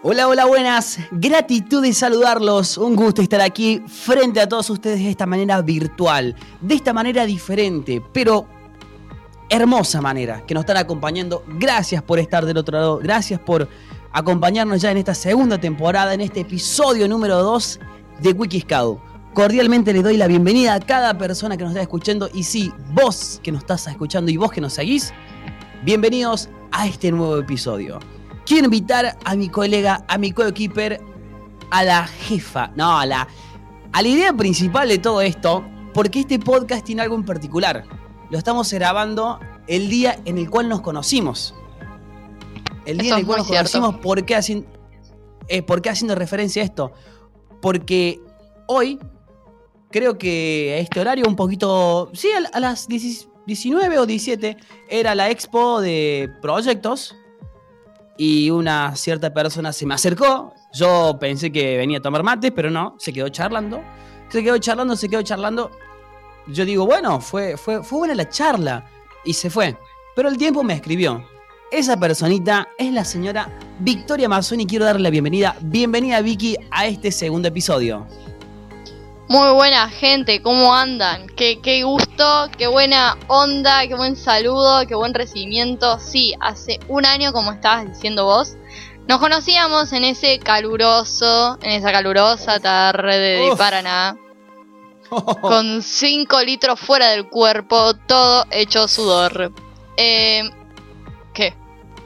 Hola, hola, buenas. Gratitud de saludarlos. Un gusto estar aquí frente a todos ustedes de esta manera virtual, de esta manera diferente, pero hermosa manera que nos están acompañando. Gracias por estar del otro lado. Gracias por acompañarnos ya en esta segunda temporada, en este episodio número 2 de Wikiscado. Cordialmente les doy la bienvenida a cada persona que nos está escuchando y sí, vos que nos estás escuchando y vos que nos seguís, bienvenidos a este nuevo episodio quiero invitar a mi colega, a mi coequiper, a la jefa, no, a la, a la idea principal de todo esto, porque este podcast tiene algo en particular. Lo estamos grabando el día en el cual nos conocimos. El día en el cual nos conocimos, ¿por qué, eh, ¿por qué haciendo referencia a esto? Porque hoy, creo que a este horario un poquito, sí, a, las 19 o 17, era la expo de proyectos y una cierta persona se me acercó. Yo pensé que venía a tomar mate, pero no, se quedó charlando. Se quedó charlando, se quedó charlando. Yo digo, bueno, fue, fue, fue buena la charla. Y se fue. Pero el tiempo me escribió. Esa personita es la señora Victoria Mazón y quiero darle la bienvenida. Bienvenida Vicky a este segundo episodio. Muy buena gente, ¿cómo andan? Qué, qué gusto, qué buena onda, qué buen saludo, qué buen recibimiento. Sí, hace un año, como estabas diciendo vos, nos conocíamos en ese caluroso, en esa calurosa tarde de Paraná. Con 5 litros fuera del cuerpo, todo hecho sudor. Eh, ¿Qué?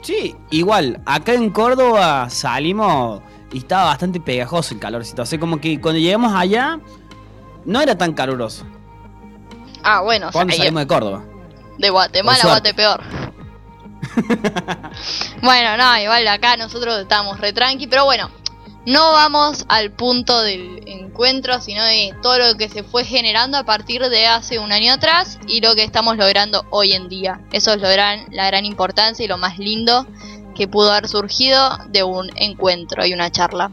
Sí, igual, acá en Córdoba salimos y estaba bastante pegajoso el calorcito. Así como que cuando llegamos allá no era tan caluroso. Ah, bueno. Cuando salimos de Córdoba. De Guatemala a Guatepeor. bueno, no, igual acá nosotros estamos re tranqui, pero bueno, no vamos al punto del encuentro, sino de todo lo que se fue generando a partir de hace un año atrás y lo que estamos logrando hoy en día. Eso es lo gran, la gran importancia y lo más lindo que pudo haber surgido de un encuentro y una charla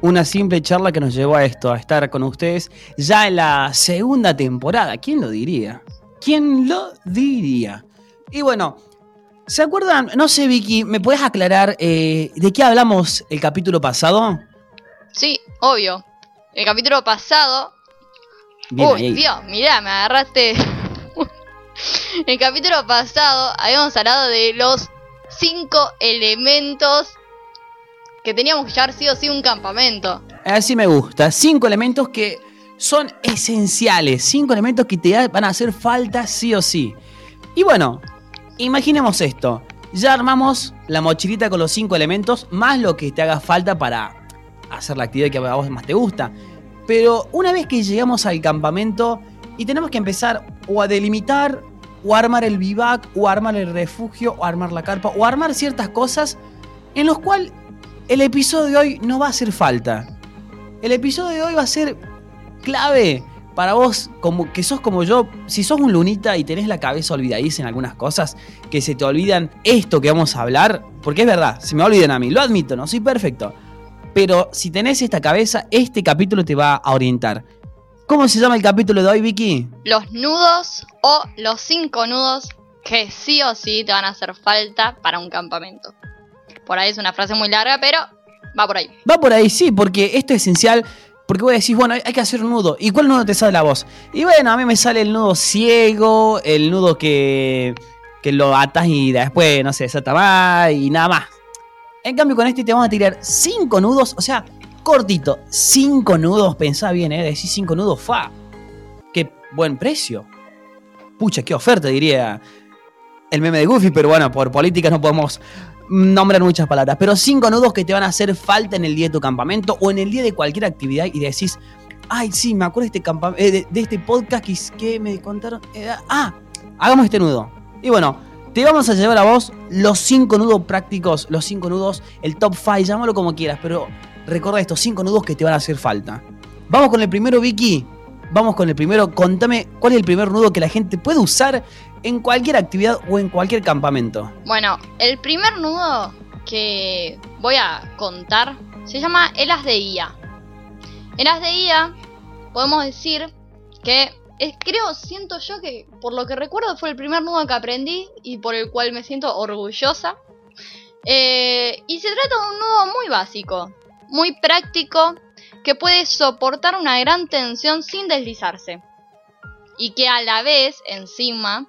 una simple charla que nos llevó a esto, a estar con ustedes ya en la segunda temporada. ¿Quién lo diría? ¿Quién lo diría? Y bueno, ¿se acuerdan? No sé, Vicky, ¿me puedes aclarar eh, de qué hablamos el capítulo pasado? Sí, obvio. El capítulo pasado. Uy, Dios, mirá, me agarraste. el capítulo pasado habíamos hablado de los cinco elementos que teníamos que llevar sí o sí un campamento. Así me gusta. Cinco elementos que son esenciales. Cinco elementos que te van a hacer falta sí o sí. Y bueno, imaginemos esto. Ya armamos la mochilita con los cinco elementos, más lo que te haga falta para hacer la actividad que a vos más te gusta. Pero una vez que llegamos al campamento y tenemos que empezar o a delimitar, o armar el vivac, o armar el refugio, o armar la carpa, o armar ciertas cosas en los cuales el episodio de hoy no va a hacer falta. El episodio de hoy va a ser clave para vos, como que sos como yo, si sos un lunita y tenés la cabeza olvidadiza en algunas cosas, que se te olvidan esto que vamos a hablar, porque es verdad, se me olvidan a mí, lo admito, no soy perfecto. Pero si tenés esta cabeza, este capítulo te va a orientar. ¿Cómo se llama el capítulo de hoy, Vicky? Los nudos o los cinco nudos que sí o sí te van a hacer falta para un campamento. Por ahí es una frase muy larga, pero va por ahí. Va por ahí, sí, porque esto es esencial. Porque vos decís, bueno, hay, que hacer un nudo. ¿Y cuál nudo te sale la voz? Y bueno, a mí me sale el nudo ciego, el nudo que, que lo atas y después, no sé, desata más y nada más. En cambio, con este te vamos a tirar cinco nudos, o sea, cortito, cinco nudos, pensá bien, ¿eh? Decís cinco nudos, fa. Qué buen precio. Pucha, qué oferta, diría el meme de Goofy, pero bueno, por políticas no podemos nombrar muchas palabras, pero cinco nudos que te van a hacer falta en el día de tu campamento o en el día de cualquier actividad y decís, ay, sí, me acuerdo de este, eh, de, este podcast que, me contaron. Eh, ah, hagamos este nudo. Y bueno, te vamos a llevar a vos los cinco nudos prácticos, los cinco nudos, el top 5, llámalo como quieras, pero recuerda estos cinco nudos que te van a hacer falta. Vamos con el primero, Vicky. Vamos con el primero. Contame cuál es el primer nudo que la gente puede usar en cualquier actividad o en cualquier campamento. Bueno, el primer nudo que voy a contar se llama el as de IA. El as de IA podemos decir que creo, siento yo que por lo que recuerdo fue el primer nudo que aprendí y por el cual me siento orgullosa. Eh, y se trata de un nudo muy básico, muy práctico, que puede soportar una gran tensión sin deslizarse. Y que a la vez, encima,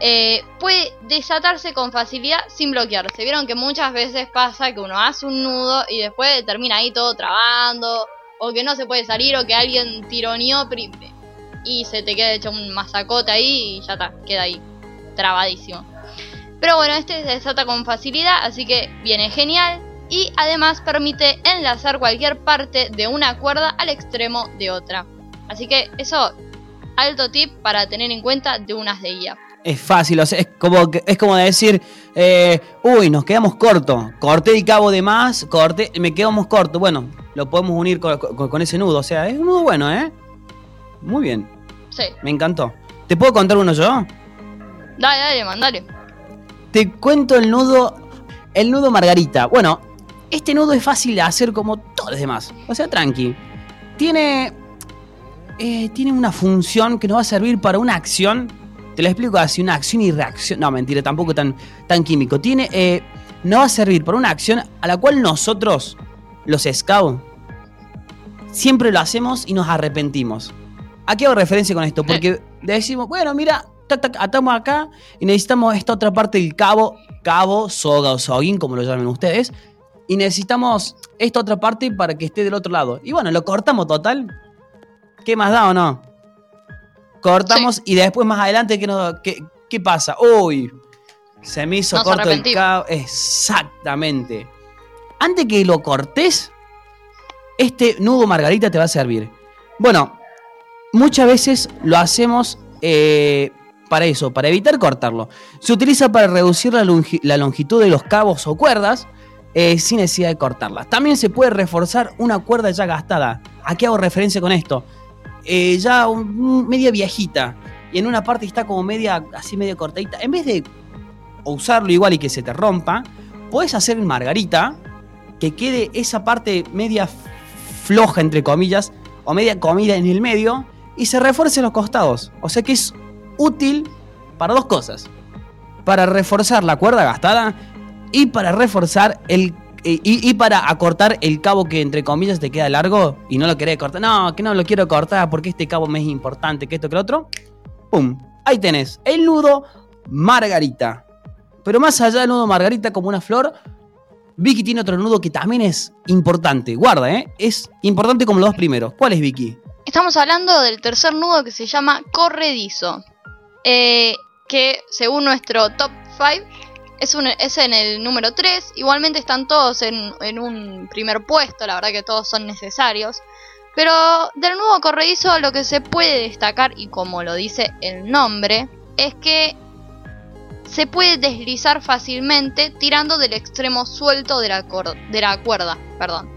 eh, puede desatarse con facilidad sin bloquearse. Vieron que muchas veces pasa que uno hace un nudo y después termina ahí todo trabando, o que no se puede salir, o que alguien tironeó y se te queda hecho un masacote ahí y ya está, queda ahí, trabadísimo. Pero bueno, este se desata con facilidad, así que viene genial. Y además permite enlazar cualquier parte de una cuerda al extremo de otra. Así que eso, alto tip para tener en cuenta de unas de guía. Es fácil, es como, es como decir, eh, uy, nos quedamos cortos, corté el cabo de más, corté, me quedamos cortos. Bueno, lo podemos unir con, con ese nudo, o sea, es un nudo bueno, ¿eh? Muy bien. Sí. Me encantó. ¿Te puedo contar uno yo? Dale, dale, mandale. Te cuento el nudo. El nudo Margarita. Bueno, este nudo es fácil de hacer como todos los demás. O sea, tranqui. Tiene. Eh, tiene una función que nos va a servir para una acción. Te lo explico así: una acción y reacción. No, mentira, tampoco tan, tan químico. Tiene. Eh, nos va a servir para una acción a la cual nosotros, los scouts, siempre lo hacemos y nos arrepentimos. ¿A qué hago referencia con esto? Porque decimos, bueno, mira, atamos acá y necesitamos esta otra parte del cabo, cabo, soga o soguín, como lo llamen ustedes, y necesitamos esta otra parte para que esté del otro lado. Y bueno, lo cortamos total. ¿Qué más da o no? Cortamos y después más adelante, ¿qué, qué, pasa? Uy, se me hizo corto el cabo. Exactamente. Antes que lo cortes, este nudo margarita te va a servir. Bueno, muchas veces lo hacemos eh, para eso, para evitar cortarlo. Se utiliza para reducir la, longitud de los cabos o cuerdas eh, sin necesidad de cortarlas. También se puede reforzar una cuerda ya gastada. ¿A qué hago referencia con esto? Eh, ya media viejita y en una parte está como media, así media cortadita. En vez de usarlo igual y que se te rompa, puedes hacer en margarita que quede esa parte media floja, entre comillas, o media comida en el medio y se refuerce los costados. O sea que es útil para dos cosas. Para reforzar la cuerda gastada y para reforzar el... Y, para acortar el cabo que entre comillas te queda largo y no lo querés cortar. No, que no lo quiero cortar porque este cabo me es importante que esto que el otro. ¡Pum! Ahí tenés el nudo margarita. Pero más allá del nudo margarita como una flor, Vicky tiene otro nudo que también es importante. Guarda, ¿eh? Es importante como los dos primeros. ¿Cuál es Vicky? Estamos hablando del tercer nudo que se llama corredizo. Eh, que según nuestro top 5 es, en el número 3. Igualmente están todos en, un primer puesto, la verdad que todos son necesarios. Pero del nudo corredizo lo que se puede destacar, y como lo dice el nombre, es que se puede deslizar fácilmente tirando del extremo suelto de la, cuerda. Perdón.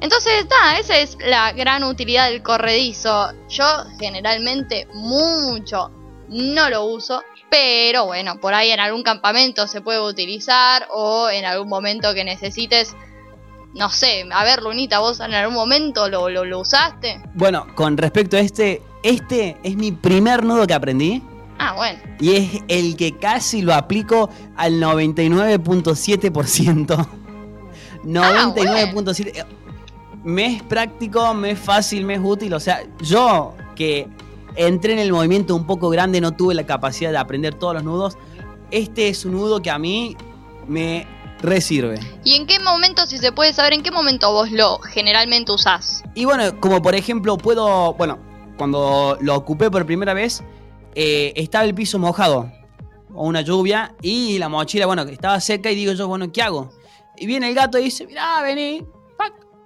Entonces, esa es la gran utilidad del corredizo. Yo generalmente mucho no lo uso, pero bueno, por ahí en algún campamento se puede utilizar o en algún momento que necesites, no sé, a ver, Lunita, vos en algún momento lo, lo, usaste. Bueno, con respecto a este, este es mi primer nudo que aprendí. Ah, bueno. Y es el que casi lo aplico al 99.7%. 99.7% me es práctico, me es fácil, me es útil. O sea, yo que entré en el movimiento un poco grande, no tuve la capacidad de aprender todos los nudos. Este es un nudo que a mí me resirve. ¿Y en qué momento, si se puede saber, en qué momento vos lo generalmente usás? Y bueno, como por ejemplo, puedo. Bueno, cuando lo ocupé por primera vez, eh, estaba el piso mojado, o una lluvia, y la mochila, bueno, estaba seca, y digo yo, bueno, ¿qué hago? Y viene el gato y dice, mirá, vení,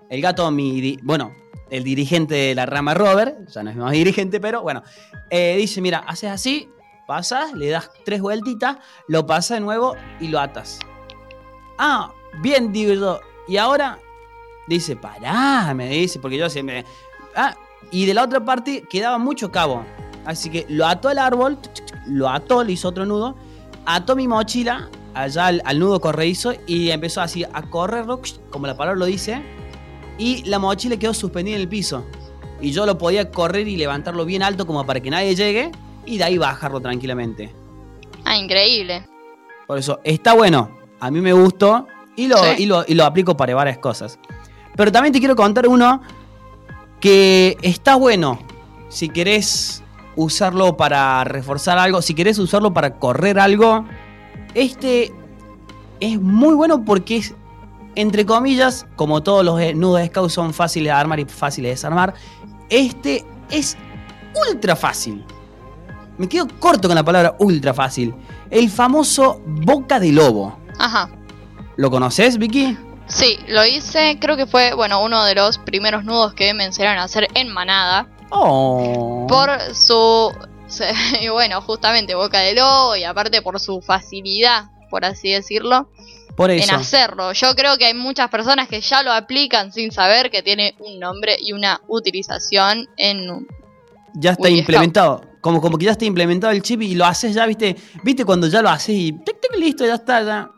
el gato, mi, bueno, el dirigente de la rama Robert, ya no es más dirigente, pero bueno, eh, dice, mira, haces así, pasas, le das tres vueltitas, lo pasas de nuevo y lo atas. Ah, bien, digo yo. Y ahora dice, pará, me dice, porque yo siempre... Ah, y de la otra parte quedaba mucho cabo. Así que lo ató al árbol, lo ató, le hizo otro nudo, ató mi mochila allá al, al nudo corredizo y empezó así a correr, como la palabra lo dice, y la mochila quedó suspendida en el piso. Y yo lo podía correr y levantarlo bien alto como para que nadie llegue y de ahí bajarlo tranquilamente. Ah, increíble. Por eso, está bueno. a mí me gustó y lo, Sí. y lo, y lo aplico para varias cosas. Pero también te quiero contar uno que está bueno si querés usarlo para reforzar algo, si querés usarlo para correr algo. Este es muy bueno porque es, entre comillas, como todos los eh, nudos de Scout son fáciles de armar y fáciles de desarmar, este es ultra fácil. Me quedo corto con la palabra ultra fácil. El famoso boca de lobo. Ajá. ¿Lo conoces, Vicky? Sí, lo hice, creo que fue, bueno, uno de los primeros nudos que me enseñaron a hacer en manada. Oh. Por su. y bueno, justamente boca de lobo y aparte por su facilidad, por así decirlo, Por en hacerlo. Yo creo que hay muchas personas que ya lo aplican sin saber que tiene un nombre y una utilización en Ya está Uy, implementado. Como, como que ya está implementado el chip y lo haces ya, viste. Viste cuando ya lo haces y tic, tic, listo, ya está, ya.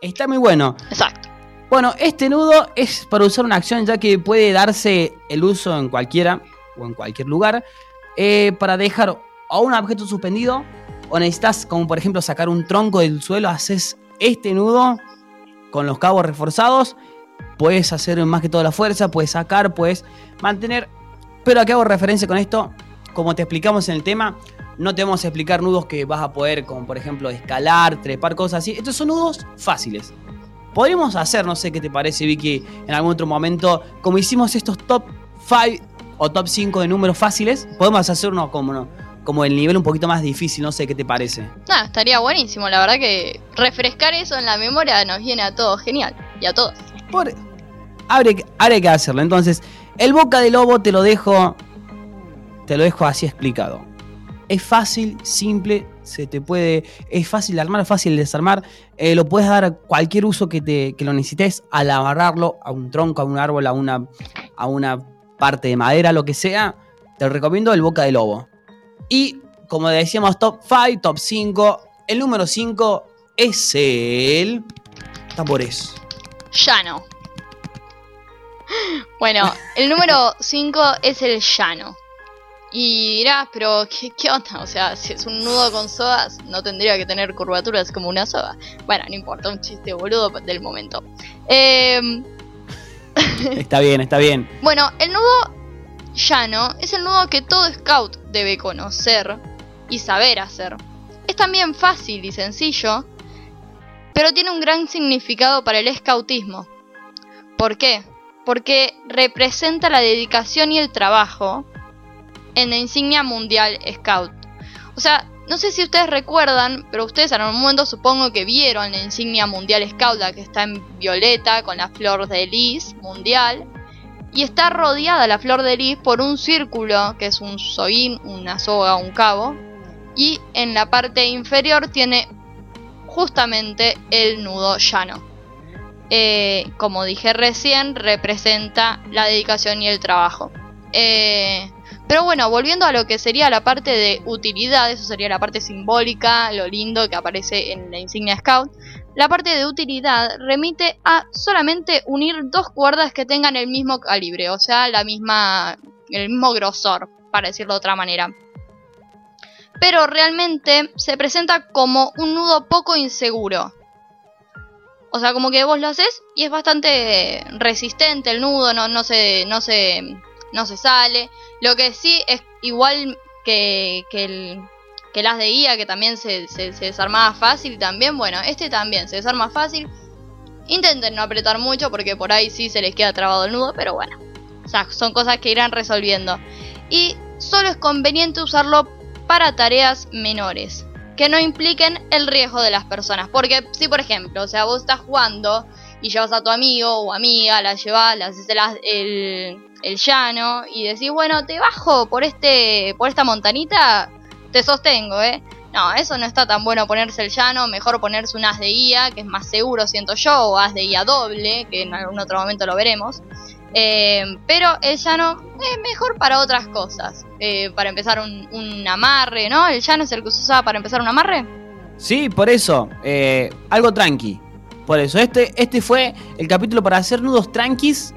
Está muy bueno. Exacto. Bueno, este nudo es para usar una acción ya que puede darse el uso en cualquiera o en cualquier lugar eh, para dejar o un objeto suspendido o necesitas como por ejemplo sacar un tronco del suelo, haces este nudo con los cabos reforzados, puedes hacer más que toda la fuerza, puedes sacar, puedes mantener, pero a qué hago referencia con esto, como te explicamos en el tema, no te vamos a explicar nudos que vas a poder como por ejemplo escalar, trepar, cosas así, estos son nudos fáciles. Podríamos hacer, no sé qué te parece, Vicky, en algún otro momento, como hicimos estos top 5 o top 5 de números fáciles, podemos hacer uno como, no- como el nivel un poquito más difícil, no sé qué te parece. Nada, estaría buenísimo. La verdad que refrescar eso en la memoria nos viene a todos genial. Y a todos. Por, habrá, que- habrá que hacerlo. Entonces, el boca de lobo te lo dejo. Te lo dejo así explicado. Es fácil, simple, se te puede. Es fácil de armar, fácil de desarmar. eh, lo puedes dar a cualquier uso que, te, que lo necesites, al amarrarlo a un tronco, a un árbol, a una, a una parte de madera, lo que sea. Te recomiendo el boca de lobo. Y como decíamos, top 5, top 5. El número 5 es el. Tambores. Llano. Bueno, el número 5 es el llano. Y dirás, pero ¿qué, ¿qué onda? O sea, si es un nudo con sogas, no tendría que tener curvaturas como una soga. Bueno, no importa, un chiste boludo del momento. Eh, Está bien, está bien. bueno, el nudo llano es el nudo que todo scout debe conocer y saber hacer. Es también fácil y sencillo, pero tiene un gran significado para el scoutismo. ¿Por qué? Porque representa la dedicación y el trabajo en la insignia mundial scout. O sea, no sé si ustedes recuerdan, pero ustedes en algún momento supongo que vieron la insignia mundial scout, la que está en violeta con la flor de lis mundial. Y está rodeada la flor de lis por un círculo, que es un soín, una soga, un cabo. Y en la parte inferior tiene justamente el nudo llano. Eh, como dije recién, representa la dedicación y el trabajo. Eh, pero bueno, volviendo a lo que sería la parte de utilidad, eso sería la parte simbólica, lo lindo que aparece en la insignia Scout. La parte de utilidad remite a solamente unir dos cuerdas que tengan el mismo calibre, o sea, la misma, el mismo grosor, para decirlo de otra manera. Pero realmente se presenta como un nudo poco inseguro. O sea, como que vos lo haces y es bastante resistente el nudo, no, se, no se, no se sale. Lo que sí es igual que, que el, que el as de guía, que también se, se, se desarmaba fácil también. Bueno, este también se desarma fácil. Intenten no apretar mucho porque por ahí sí se les queda trabado el nudo, pero bueno. O sea, son cosas que irán resolviendo. Y solo es conveniente usarlo para tareas menores que no impliquen el riesgo de las personas. Porque si, por ejemplo, o sea, vos estás jugando y llevas a tu amigo o amiga, la llevas, le haces el, el llano y decís, bueno, te bajo por este por esta montanita, te sostengo, ¿eh? No, eso no está tan bueno ponerse el llano, mejor ponerse un as de guía, que es más seguro, siento yo, o as de guía doble, que en algún otro momento lo veremos. Eh, pero el llano es mejor para otras cosas. Eh, para empezar un, un, amarre, ¿no? El llano es el que se usaba para empezar un amarre. Sí, por eso. Eh, algo tranqui. Por eso. Este, este fue el capítulo para hacer nudos tranquis.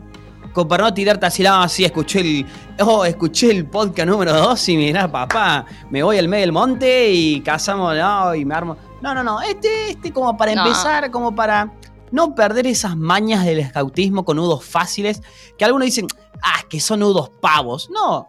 Como para no tirarte así, ah, sí, escuché el. Oh, escuché el podcast número 2 y mirá, papá, me voy al medio del monte y cazamos, no, y me armo. No, no, no. Este, este como para No. empezar, como para no perder esas mañas del escautismo con nudos fáciles. Que algunos dicen, ah, que son nudos pavos. No.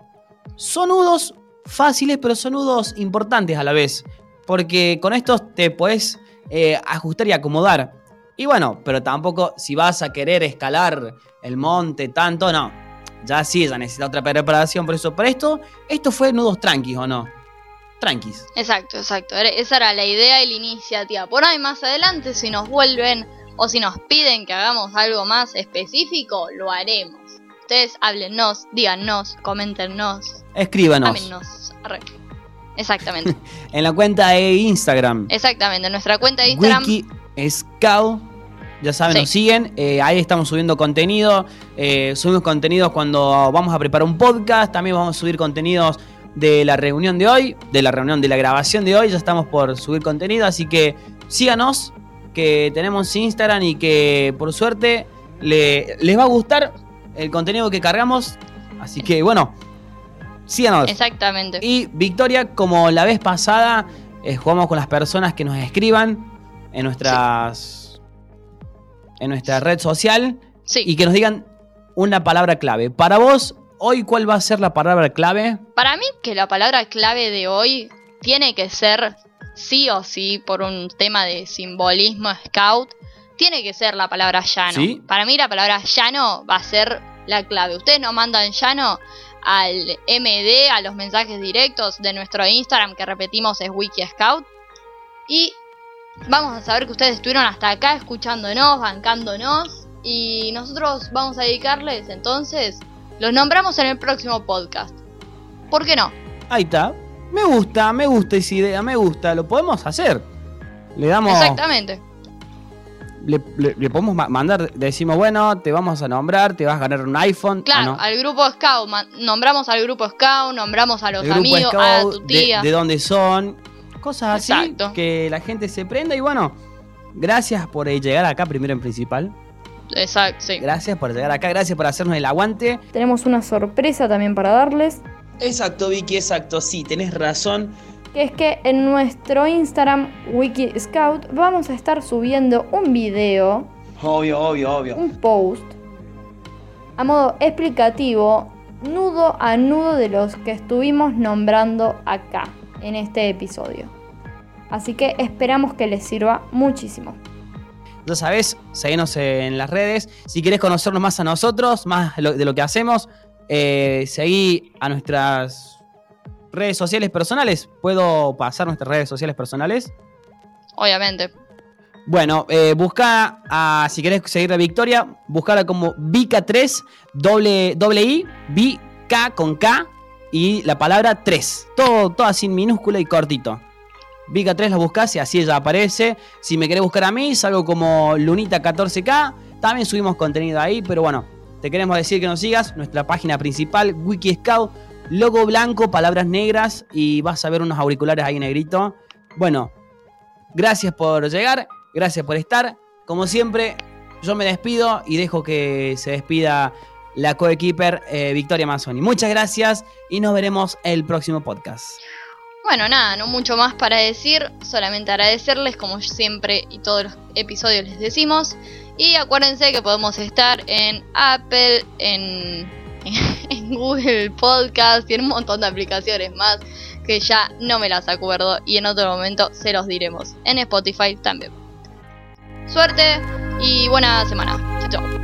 Son nudos fáciles, pero son nudos importantes a la vez. Porque con estos te puedes eh, ajustar y acomodar. Y bueno, pero tampoco si vas a querer escalar el monte tanto, no. Ya sí, ya necesita otra preparación por eso. Pero esto, esto fue nudos tranquis, ¿o no? Tranquis. Exacto, exacto. Esa era la idea y la iniciativa. Por ahí más adelante, si nos vuelven o si nos piden que hagamos algo más específico, lo haremos. Ustedes háblennos, díganos, coméntenos, Escríbanos. Exactamente, En la cuenta de Instagram. exactamente. En nuestra cuenta de Instagram. Wiki Scout. Ya saben, Sí. nos siguen. eh, ahí estamos subiendo contenido. eh, subimos contenidos cuando vamos a preparar un podcast. También vamos a subir contenidos de la reunión de hoy. De la reunión de la grabación de hoy. Ya estamos por subir contenido. Así que síganos. Que tenemos Instagram y que por suerte le- les va a gustar el contenido que cargamos. Así que bueno, síganos. Exactamente. Y Victoria, como la vez pasada, eh, jugamos con las personas que nos escriban en nuestras. en nuestra red social Sí. y que nos digan una palabra clave. Para vos, hoy, ¿cuál va a ser la palabra clave? Para mí que la palabra clave de hoy tiene que ser sí o sí por un tema de simbolismo scout, tiene que ser la palabra llano. ¿Sí? Para mí la palabra llano va a ser la clave. Ustedes nos mandan llano al MD, a los mensajes directos de nuestro Instagram que repetimos es Wiki Scout y vamos a saber que ustedes estuvieron hasta acá escuchándonos, bancándonos y nosotros vamos a dedicarles entonces los nombramos en el próximo podcast. ¿Por qué no? Ahí está. Me gusta, me gusta esa idea, me gusta. Lo podemos hacer. Le damos. Exactamente. Le, le- le podemos ma- mandar, decimos, bueno, te vamos a nombrar, te vas a ganar un iPhone. Claro, al grupo Scout, nombramos al grupo Scout, nombramos a los el amigos, a tu de, tía. de dónde son, cosas así, Exacto. que la gente se prenda y bueno, gracias por llegar acá primero en principal, Exacto, sí. gracias por llegar acá, gracias por hacernos el aguante. Tenemos una sorpresa también para darles, Exacto, Vicky, exacto, sí, tenés razón. que es que en nuestro Instagram Wiki Scout vamos a estar subiendo un video, Obvio, obvio, obvio. un post, a modo explicativo, nudo a nudo de los que estuvimos nombrando acá, en este episodio. Así que esperamos que les sirva muchísimo. Ya sabes, seguinos en las redes. Si querés conocernos más a nosotros, más de lo que hacemos, eh, seguí a nuestras redes sociales personales. ¿Puedo pasar nuestras redes sociales personales? Obviamente. Bueno, eh, busca a, si querés seguir a Victoria, buscala como Vika3, doble, doble I, Vk con K y la palabra 3. Todo, todo así en minúscula y cortito. Vika3 la buscas y así ella aparece. Si me querés buscar a mí, salgo como Lunita14K. También subimos contenido ahí, pero bueno, te queremos decir que nos sigas. Nuestra página principal, Wiki Scout, logo blanco, palabras negras y vas a ver unos auriculares ahí negrito. Bueno, gracias por llegar, gracias por estar. Como siempre, yo me despido y dejo que se despida la coequiper eh, Victoria Mazzoni. Muchas gracias y nos veremos el próximo podcast. Bueno, nada, no mucho más para decir, solamente agradecerles como siempre y todos los episodios les decimos. Y acuérdense que podemos estar en Apple, en, Google Podcast y en un montón de aplicaciones más que ya no me las acuerdo y en otro momento se los diremos. En Spotify también. Suerte y buena semana. Chau, chau.